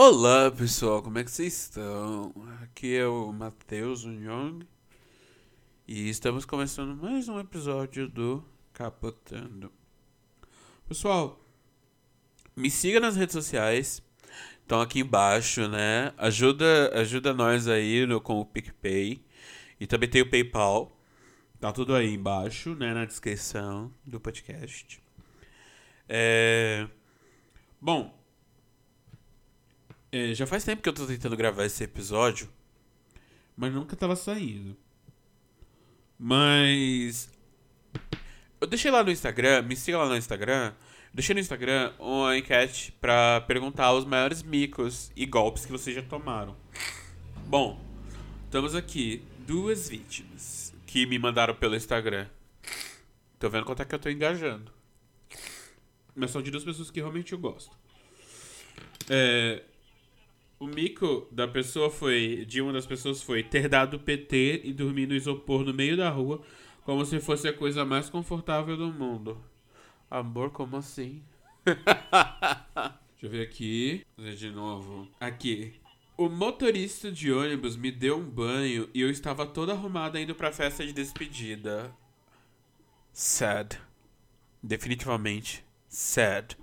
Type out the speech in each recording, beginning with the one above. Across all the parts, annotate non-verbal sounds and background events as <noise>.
Olá pessoal, como é que vocês estão? Aqui é o Matheus Young e estamos começando mais um episódio do Capotando. Pessoal, me siga nas redes sociais, estão aqui embaixo, né? Ajuda, ajuda nós aí no, com o PicPay e também tem o PayPal, tá tudo aí embaixo, né? Na descrição do podcast. É... Bom, é, já faz tempo que eu tô tentando gravar esse episódio, mas nunca tava saindo. Mas. Eu deixei lá no Instagram, me siga lá no Instagram. Deixei no Instagram uma enquete pra perguntar os maiores micos e golpes que vocês já tomaram. Bom, estamos aqui, duas vítimas que me mandaram pelo Instagram. Tô vendo quanto é que eu tô engajando. Mas são de duas pessoas que realmente eu gosto. É, o mico da pessoa foi. De uma das pessoas foi ter dado PT e dormir no isopor no meio da rua, como se fosse a coisa mais confortável do mundo. Amor, como assim? <laughs> Deixa eu ver aqui. De novo. Aqui. O motorista de ônibus me deu um banho e eu estava toda arrumada indo pra festa de despedida. Sad. Definitivamente sad.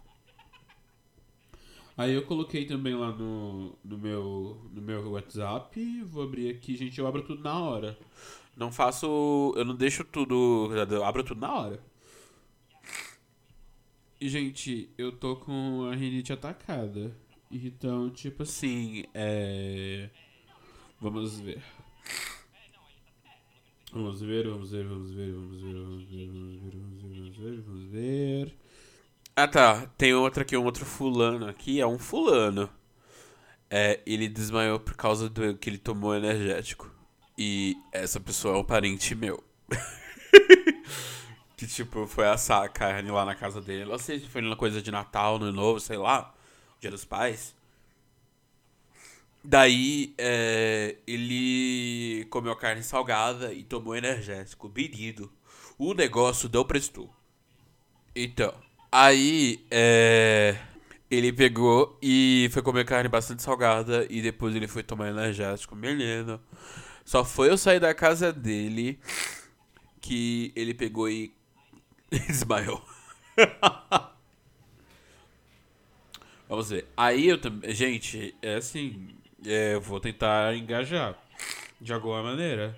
Aí eu coloquei também lá no, no, meu, no meu WhatsApp. Vou abrir aqui, gente. Eu abro tudo na hora. Não faço. Eu não deixo tudo. Eu abro tudo na hora. E, gente, eu tô com a rinite atacada. Então, tipo assim, é. Vamos ver. Vamos ver, vamos ver, vamos ver, vamos ver, vamos ver, vamos ver, vamos ver, vamos ver, vamos ver. Ah tá, tem outra aqui, um outro fulano aqui, é um fulano. É, ele desmaiou por causa do que ele tomou energético. E essa pessoa é um parente meu. <laughs> que tipo, foi assar a carne lá na casa dele. Não sei se foi numa coisa de Natal, no novo, sei lá. Dia dos pais. Daí, é, ele comeu carne salgada e tomou energético, bebido. O negócio não prestou. Então, Aí, é, ele pegou e foi comer carne bastante salgada e depois ele foi tomar energético. Menino, só foi eu sair da casa dele que ele pegou e <laughs> desmaiou. <laughs> Vamos ver. Aí eu também. Gente, é assim. É, eu vou tentar engajar. De alguma maneira.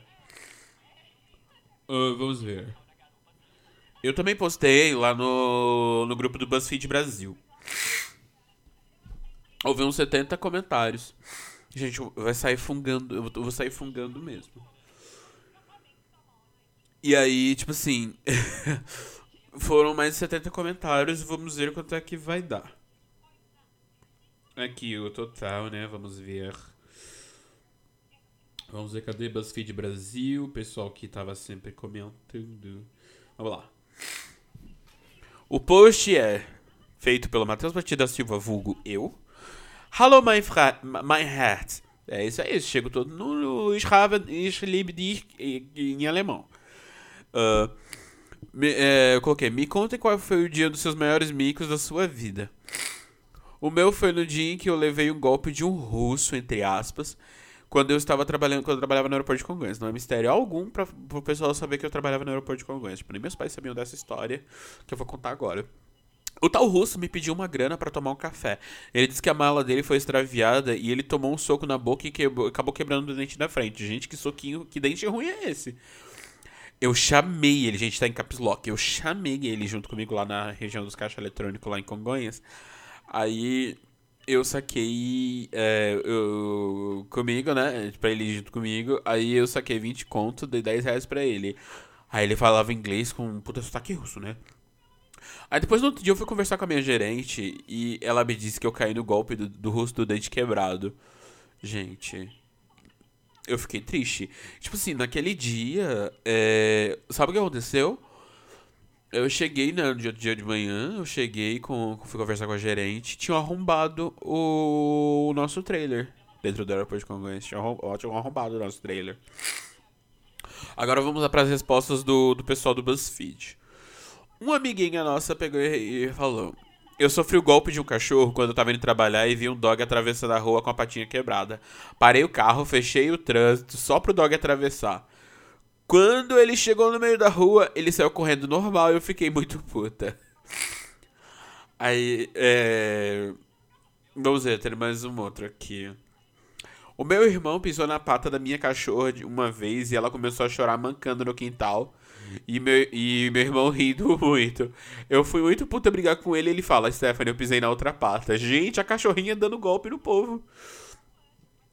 Uh, vamos ver. Eu também postei lá no, no grupo do BuzzFeed Brasil. Houve uns 70 comentários. Gente, vai sair fungando. Eu vou sair fungando mesmo. E aí, tipo assim. <laughs> foram mais de 70 comentários. Vamos ver quanto é que vai dar. Aqui o total, né? Vamos ver. Vamos ver cadê BuzzFeed Brasil. O pessoal que tava sempre comentando. Vamos lá. O post é feito pelo Matheus Batista Silva, vulgo eu. Hello, my, my heart. É isso aí, chego todo no, no Schreiben em alemão. Uh, me, é, eu coloquei, me conta qual foi o dia dos seus maiores micos da sua vida. O meu foi no dia em que eu levei um golpe de um russo, entre aspas, quando eu estava trabalhando, quando eu trabalhava no aeroporto de Congonhas. Não é mistério algum para o pessoal saber que eu trabalhava no aeroporto de Congonhas. Tipo, nem meus pais sabiam dessa história que eu vou contar agora. O tal russo me pediu uma grana para tomar um café. Ele disse que a mala dele foi extraviada e ele tomou um soco na boca e quebrou, acabou quebrando o dente da frente. Gente, que soquinho, que dente ruim é esse? Eu chamei ele, gente, tá em caps lock. Eu chamei ele junto comigo lá na região dos caixas eletrônicos lá em Congonhas. Aí eu saquei é, eu, comigo, né? Pra ele junto comigo. Aí eu saquei 20 conto, dei 10 reais pra ele. Aí ele falava inglês com um puta sotaque russo, né? Aí depois no outro dia eu fui conversar com a minha gerente e ela me disse que eu caí no golpe do, do rosto do dente quebrado. Gente. Eu fiquei triste. Tipo assim, naquele dia. É, sabe o que aconteceu? Eu cheguei né, no dia, dia de manhã, eu cheguei, com, fui conversar com a gerente, tinham arrombado o, nosso trailer dentro do aeroporto de Congonhas. Tinham, arrombado o nosso trailer. Agora vamos para as respostas do, do pessoal do BuzzFeed. Uma amiguinha nossa pegou e falou: Eu sofri o golpe de um cachorro quando eu tava indo trabalhar e vi um dog atravessando a rua com a patinha quebrada. Parei o carro, fechei o trânsito só pro dog atravessar. Quando ele chegou no meio da rua, ele saiu correndo normal e eu fiquei muito <laughs> puta. Aí, é. Vamos ver, tem mais um outro aqui. O meu irmão pisou na pata da minha cachorra uma vez e ela começou a chorar mancando no quintal. E meu, e meu irmão rindo <laughs> muito. Eu fui muito puta brigar com ele e ele fala: Stephanie, eu pisei na outra pata. Gente, a cachorrinha dando golpe no povo.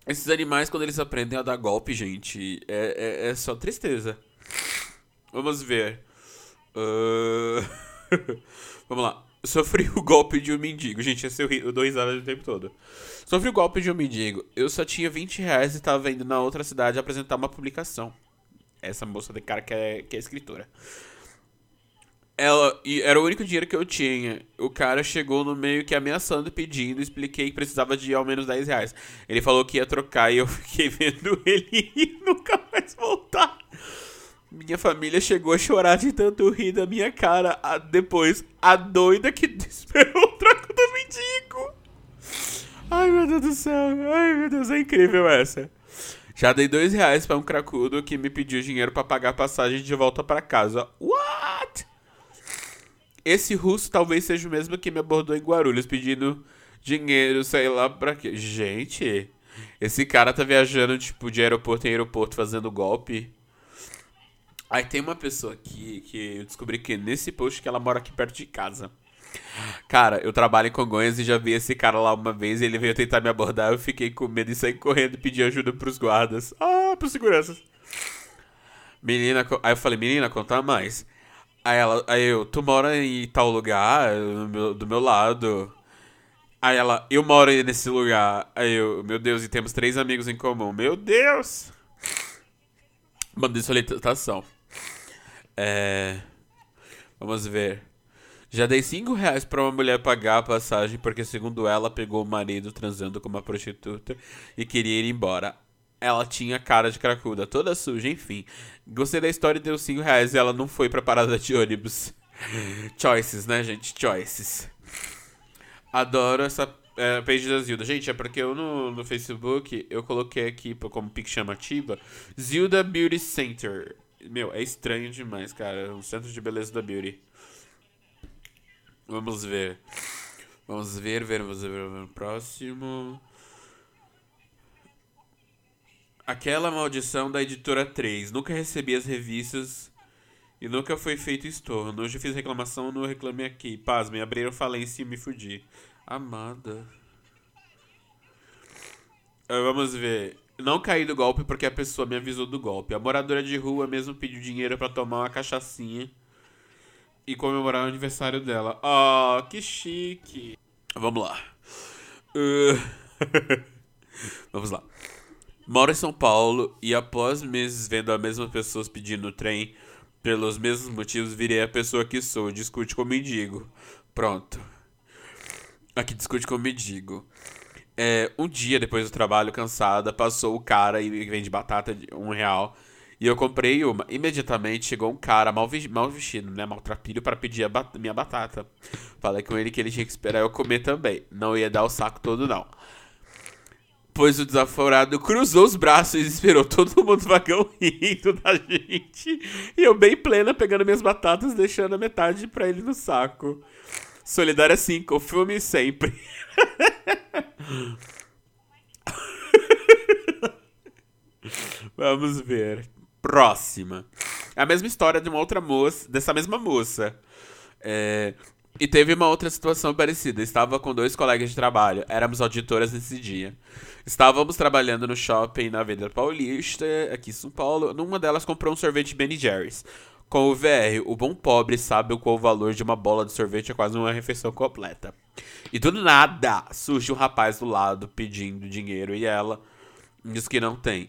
Esses animais, quando eles aprendem a dar golpe, gente, é, é, é só tristeza. Vamos ver. Uh... <laughs> Vamos lá. Sofri o golpe de um mendigo. Gente, esse eu, eu dou risada o tempo todo. Sofri o golpe de um mendigo. Eu só tinha 20 reais e tava indo na outra cidade apresentar uma publicação. Essa moça de cara que é, que é escritora. Ela, e era o único dinheiro que eu tinha. O cara chegou no meio que ameaçando, pedindo, expliquei que precisava de ao menos 10 reais. Ele falou que ia trocar e eu <laughs> fiquei vendo ele <laughs> e nunca mais voltar. Minha família chegou a chorar de tanto rir da minha cara. A, depois, a doida que <laughs> esperou o troco do mendigo. Ai, meu Deus do céu. Ai, meu Deus, é incrível essa. Já dei dois reais pra um cracudo que me pediu dinheiro para pagar a passagem de volta para casa. What? Esse russo talvez seja o mesmo que me abordou em Guarulhos pedindo dinheiro, sei lá pra quê. Gente, esse cara tá viajando, tipo, de aeroporto em aeroporto fazendo golpe. Aí tem uma pessoa aqui que eu descobri que nesse post que ela mora aqui perto de casa. Cara, eu trabalho em Congonhas e já vi esse cara lá uma vez e ele veio tentar me abordar. Eu fiquei com medo e saí correndo e pedi ajuda pros guardas. Ah, pros seguranças. Menina, aí eu falei, menina, conta mais. Aí ela, aí eu, tu mora em tal lugar, meu, do meu lado. Aí ela, eu moro nesse lugar. Aí eu, meu Deus, e temos três amigos em comum. Meu Deus! Mandei solicitação. É. Vamos ver. Já dei 5 reais pra uma mulher pagar a passagem porque, segundo ela, pegou o marido transando com uma prostituta e queria ir embora. Ela tinha cara de cracuda, toda suja, enfim. Gostei da história e deu 5 reais e ela não foi pra parada de ônibus. <laughs> Choices, né, gente? Choices. Adoro essa é, page da Zilda. Gente, é porque eu no, no Facebook eu coloquei aqui como pic chamativa Zilda Beauty Center. Meu, é estranho demais, cara. Um centro de beleza da Beauty. Vamos ver. Vamos ver, ver, vamos ver, ver. Próximo. Aquela maldição da editora 3. Nunca recebi as revistas e nunca foi feito estorno. Hoje fiz reclamação, não reclamei aqui. Pasmem, abriram falência e me fudi. Amada. Uh, vamos ver. Não caí do golpe porque a pessoa me avisou do golpe. A moradora de rua mesmo pediu dinheiro para tomar uma cachaçinha e comemorar o aniversário dela. Ah, oh, que chique. Vamos lá. Uh... <laughs> Vamos lá. Moro em São Paulo e após meses vendo as mesmas pessoas pedindo trem, pelos mesmos motivos, virei a pessoa que sou. Discute com mendigo. Pronto. Aqui discute com mendigo. É, um dia depois do trabalho, cansada, passou o cara e vende batata de um real e eu comprei uma. Imediatamente chegou um cara mal, mal vestido, né? Maltrapilho para pedir bat minha batata. Falei com ele que ele tinha que esperar eu comer também. Não ia dar o saco todo, não. Pois o desaforado cruzou os braços e esperou todo mundo vagão <laughs> rindo da gente. E eu bem plena pegando minhas batatas, deixando a metade pra ele no saco. Solidário assim, confirme sempre. <laughs> Vamos ver próxima. A mesma história de uma outra moça, dessa mesma moça. É, e teve uma outra situação parecida. Estava com dois colegas de trabalho. Éramos auditoras nesse dia. Estávamos trabalhando no shopping na Avenida Paulista, aqui em São Paulo. Numa delas comprou um sorvete Ben Jerry's. Com o VR, o bom pobre sabe qual o valor de uma bola de sorvete é quase uma refeição completa. E do nada surge um rapaz do lado pedindo dinheiro e ela diz que não tem.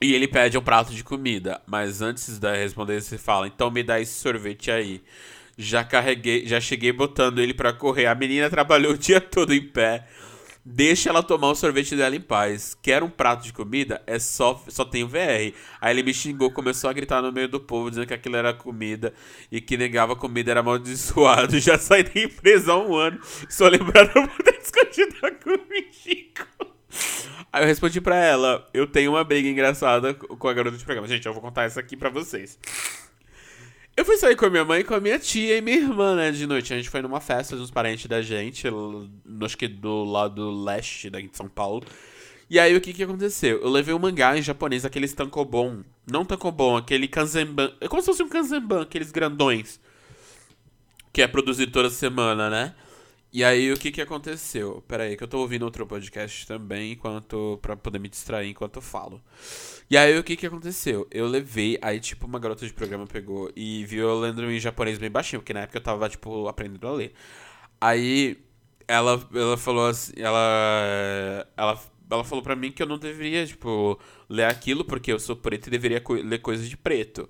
E ele pede um prato de comida, mas antes de responder, você fala: então me dá esse sorvete aí. Já carreguei, já cheguei botando ele para correr. A menina <laughs> trabalhou o dia todo em pé. Deixa ela tomar o sorvete dela em paz. Quer um prato de comida? É só, só tem o VR. Aí ele me xingou, começou a gritar no meio do povo, dizendo que aquilo era comida e que negava comida era amaldiçoado. <laughs> Já saí da empresa há um ano. Só lembraram por ter discutido comigo. Aí eu respondi pra ela: Eu tenho uma briga engraçada com a garota de programa. Gente, eu vou contar isso aqui pra vocês. Eu fui sair com a minha mãe, com a minha tia e minha irmã, né, de noite. A gente foi numa festa de uns parentes da gente, acho que do lado leste de São Paulo. E aí, o que que aconteceu? Eu levei um mangá em japonês, aqueles tankobon. Não tankobon, aquele kanzenban. É como se fosse um kanzenban, aqueles grandões. Que é produzido toda semana, né? E aí, o que que aconteceu? Pera aí, que eu tô ouvindo outro podcast também, enquanto para poder me distrair enquanto eu falo. E aí, o que que aconteceu? Eu levei, aí, tipo, uma garota de programa pegou e viu eu lendo em japonês bem baixinho, porque na época eu tava, tipo, aprendendo a ler. Aí, ela, ela falou assim, ela, ela, ela falou pra mim que eu não deveria, tipo, ler aquilo, porque eu sou preto e deveria co ler coisas de preto.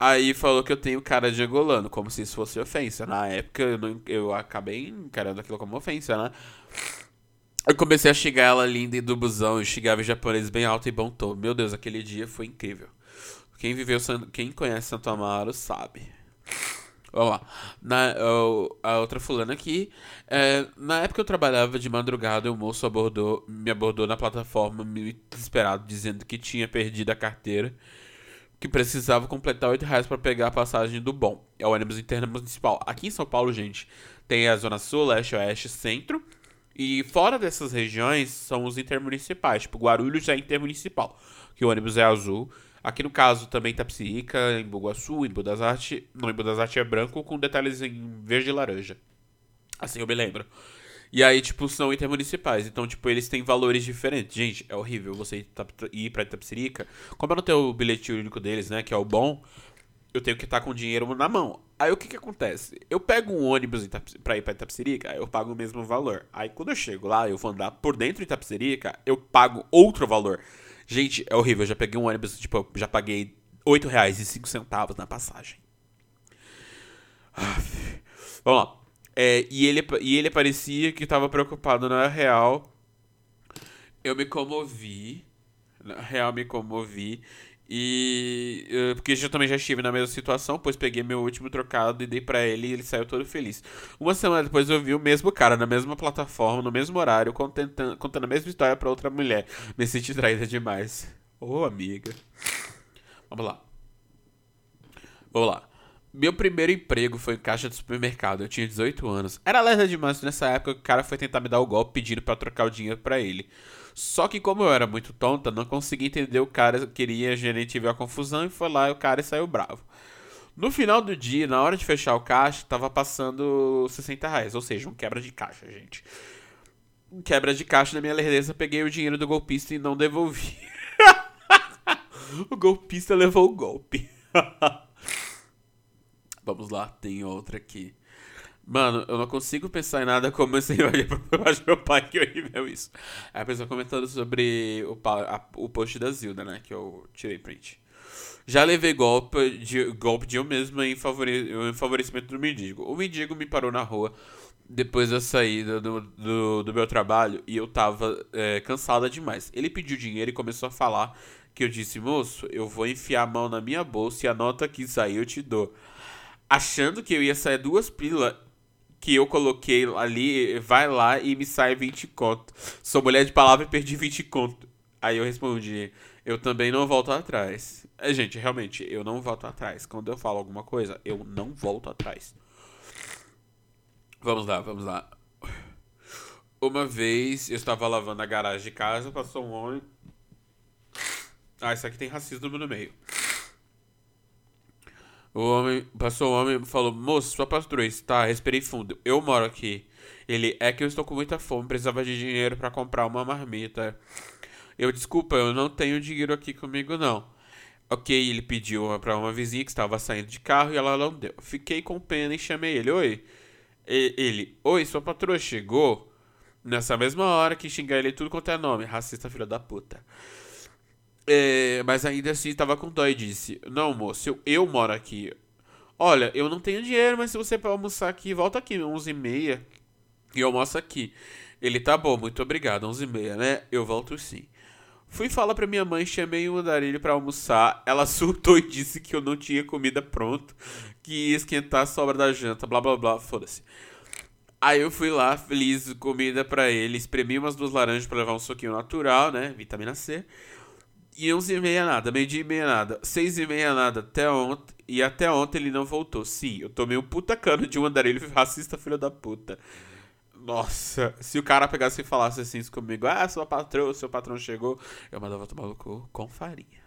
Aí falou que eu tenho cara de angolano, como se isso fosse ofensa. Na época eu, não, eu acabei encarando aquilo como ofensa, né? Eu comecei a xingar ela linda e do busão, e xingava em japonês bem alto e bom tom. Meu Deus, aquele dia foi incrível. Quem viveu, quem conhece Santo Amaro sabe. Vamos lá. Na, a outra fulana aqui. É, na época eu trabalhava de madrugada, o moço abordou, me abordou na plataforma, meio desesperado, dizendo que tinha perdido a carteira que precisava completar 8 reais para pegar a passagem do bom. É o ônibus intermunicipal. Aqui em São Paulo, gente, tem a Zona Sul, Leste, Oeste, Centro. E fora dessas regiões são os intermunicipais. Tipo, Guarulhos é intermunicipal, que o ônibus é azul. Aqui no caso também Tapsirica, em Boguaçu, em das Artes. Não, em das Artes é branco com detalhes em verde e laranja. Assim eu me lembro. E aí, tipo, são intermunicipais. Então, tipo, eles têm valores diferentes. Gente, é horrível você ir pra Itapsirica. Como eu não tenho o bilhete único deles, né? Que é o bom, eu tenho que estar com o dinheiro na mão. Aí o que que acontece? Eu pego um ônibus pra ir pra Itapsirica, eu pago o mesmo valor. Aí quando eu chego lá, eu vou andar por dentro de Itapsirica, eu pago outro valor. Gente, é horrível. Eu já peguei um ônibus, tipo, já paguei 8 reais e 5 centavos na passagem. Vamos lá. É, e, ele, e ele parecia que estava preocupado na real. Eu me comovi. Na real, me comovi. E. Porque eu também já estive na mesma situação, pois peguei meu último trocado e dei para ele e ele saiu todo feliz. Uma semana depois eu vi o mesmo cara na mesma plataforma, no mesmo horário, contando, contando a mesma história para outra mulher. Me senti traída demais. Ô, oh, amiga. Vamos lá. Vamos lá. Meu primeiro emprego foi em caixa de supermercado. Eu tinha 18 anos. Era lerda demais nessa época o cara foi tentar me dar o golpe pedindo para trocar o dinheiro para ele. Só que como eu era muito tonta, não consegui entender o cara queria, a gerente viu a confusão e foi lá e o cara saiu bravo. No final do dia, na hora de fechar o caixa, tava passando 60 reais, ou seja, um quebra de caixa, gente. Um quebra de caixa na minha lerdeza, peguei o dinheiro do golpista e não devolvi. <laughs> o golpista levou o golpe. <laughs> Vamos lá, tem outra aqui. Mano, eu não consigo pensar em nada como esse <laughs> Eu acho meu pai que horrível isso. Aí a pessoa comentando sobre o, a, o post da Zilda, né? Que eu tirei print. Já levei golpe de, golpe de eu mesmo em, favore, em favorecimento do mendigo. O mendigo me parou na rua depois da saída do, do, do meu trabalho e eu tava é, cansada demais. Ele pediu dinheiro e começou a falar que eu disse, moço, eu vou enfiar a mão na minha bolsa e a nota que sair eu te dou achando que eu ia sair duas pílulas que eu coloquei ali, vai lá e me sai 20 conto. Sou mulher de palavra e perdi 20 conto. Aí eu respondi, eu também não volto atrás. É, gente, realmente, eu não volto atrás. Quando eu falo alguma coisa, eu não volto atrás. Vamos lá, vamos lá. Uma vez eu estava lavando a garagem de casa, passou um homem. Ah, isso aqui tem racismo no meio. O homem, passou o homem e falou: Moço, sua patroa está, respirei fundo. Eu moro aqui. Ele, é que eu estou com muita fome, precisava de dinheiro para comprar uma marmita. Eu, desculpa, eu não tenho dinheiro aqui comigo não. Ok, ele pediu para uma vizinha que estava saindo de carro e ela não deu. Fiquei com pena e chamei ele: Oi. Ele, oi, sua patroa chegou? Nessa mesma hora que xingar ele tudo quanto é nome, racista filho da puta. É, mas ainda assim estava com dó e disse: Não, moço, eu, eu moro aqui. Olha, eu não tenho dinheiro, mas se você para almoçar aqui, volta aqui, 11 e meia, e almoça aqui. Ele tá bom, muito obrigado. 11h30, né? Eu volto sim. Fui falar pra minha mãe, chamei o andarilho pra almoçar. Ela <laughs> surtou e disse que eu não tinha comida pronta, que ia esquentar a sobra da janta, blá blá blá, foda-se. Aí eu fui lá, feliz, comida pra ele, espremi umas duas laranjas pra levar um soquinho natural, né? Vitamina C. E 11 e meia nada, meio dia e meia nada, 6 e meia nada até ontem. E até ontem ele não voltou. Sim, eu tomei um puta cano de um andarilho <laughs> racista, filho da puta. Nossa, se o cara pegasse e falasse assim comigo, ah, sua patroa, seu patrão chegou, eu mandava tomar no cu com farinha.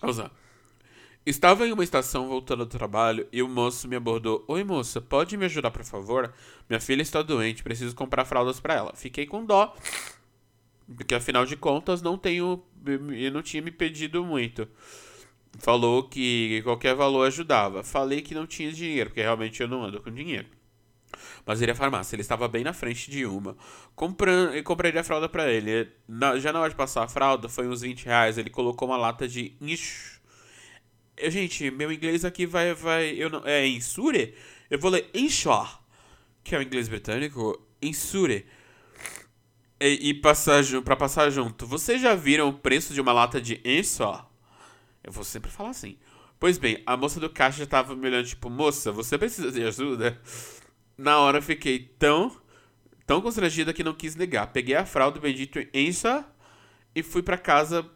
Vamos lá. Estava em uma estação voltando do trabalho e o moço me abordou. Oi, moça, pode me ajudar, por favor? Minha filha está doente, preciso comprar fraldas para ela. Fiquei com dó, porque afinal de contas não tenho. Eu não tinha me pedido muito. Falou que qualquer valor ajudava. Falei que não tinha dinheiro, porque realmente eu não ando com dinheiro. Mas ele à farmácia, ele estava bem na frente de uma. Comprando, e comprei a fralda para ele. Na, já na hora de passar a fralda, foi uns 20 reais. Ele colocou uma lata de inch. Gente, meu inglês aqui vai. vai eu não, é insure? Eu vou ler inshaw, que é o inglês britânico. Insure. E, e passar, pra passar junto. Vocês já viram o preço de uma lata de inshaw? Eu vou sempre falar assim. Pois bem, a moça do caixa tava me olhando, tipo, moça, você precisa de ajuda? Na hora fiquei tão, tão constrangida que não quis negar. Peguei a fralda do bendito Ensa e fui para casa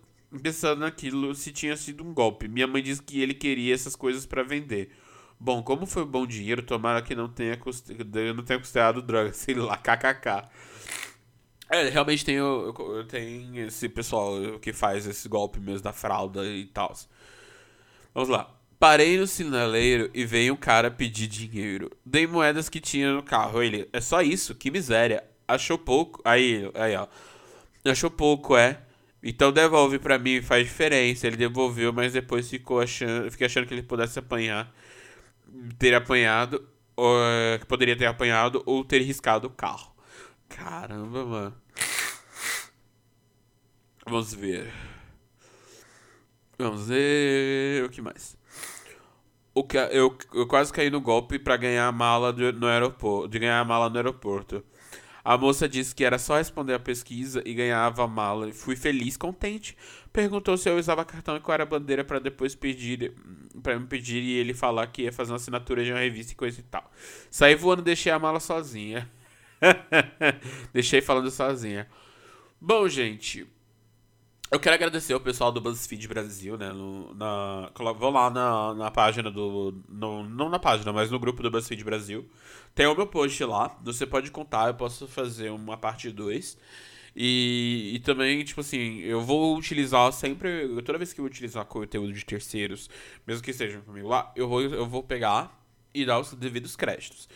pensando naquilo se tinha sido um golpe. Minha mãe disse que ele queria essas coisas para vender. Bom, como foi bom dinheiro, tomara que não tenha, custe... não tenha custado droga, <laughs> sei lá, kkk. É, realmente tem, tem esse pessoal que faz esse golpe mesmo da fralda e tal. Vamos lá. Parei no sinaleiro e veio um cara pedir dinheiro. Dei moedas que tinha no carro. Ele, é só isso? Que miséria. Achou pouco? Aí, aí, ó. Achou pouco, é? Então devolve pra mim, faz diferença. Ele devolveu, mas depois ficou achando, fiquei achando que ele pudesse apanhar. Ter apanhado, ou, que poderia ter apanhado, ou ter riscado o carro. Caramba, mano. Vamos ver. Vamos ver. O que mais? o que eu, eu quase caí no golpe para ganhar a mala no aeroporto, de ganhar a mala no aeroporto. A moça disse que era só responder a pesquisa e ganhava a mala. Fui feliz, contente. Perguntou se eu usava cartão e qual era a bandeira para depois pedir para me pedir e ele falar que ia fazer uma assinatura de uma revista e coisa e tal. Saí voando, deixei a mala sozinha. <laughs> deixei falando sozinha. Bom, gente, eu quero agradecer ao pessoal do BuzzFeed Brasil, né? No, na, vou lá na, na página do. No, não na página, mas no grupo do BuzzFeed Brasil. Tem o meu post lá. Você pode contar, eu posso fazer uma parte 2. E, e também, tipo assim, eu vou utilizar sempre. Toda vez que eu utilizar conteúdo de terceiros, mesmo que estejam comigo lá, eu vou, eu vou pegar e dar os devidos créditos.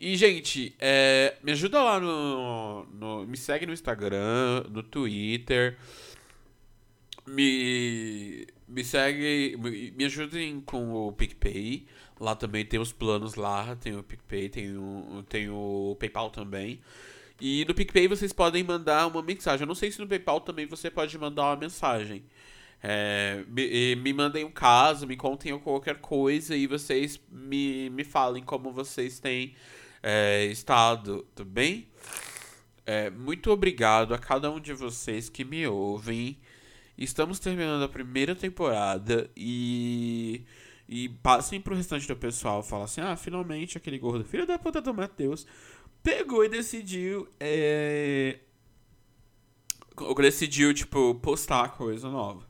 E, gente, é, me ajuda lá no, no. Me segue no Instagram, no Twitter me, me segue, me, me ajudem com o PicPay. Lá também tem os planos lá, tem o PicPay, tem o, tem o PayPal também. E no PicPay vocês podem mandar uma mensagem. Eu não sei se no PayPal também você pode mandar uma mensagem. É, me, me, mandem um caso, me contem qualquer coisa e vocês me, me falem como vocês têm é, estado, tudo bem? É, muito obrigado a cada um de vocês que me ouvem. Estamos terminando a primeira temporada e. E passem pro restante do pessoal. Fala assim: ah, finalmente aquele gordo filho da puta do Matheus pegou e decidiu. É... Decidiu, tipo, postar coisa nova.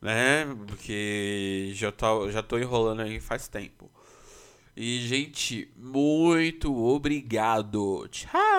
Né? Porque já tô, já tô enrolando aí faz tempo. E, gente, muito obrigado. Tchau!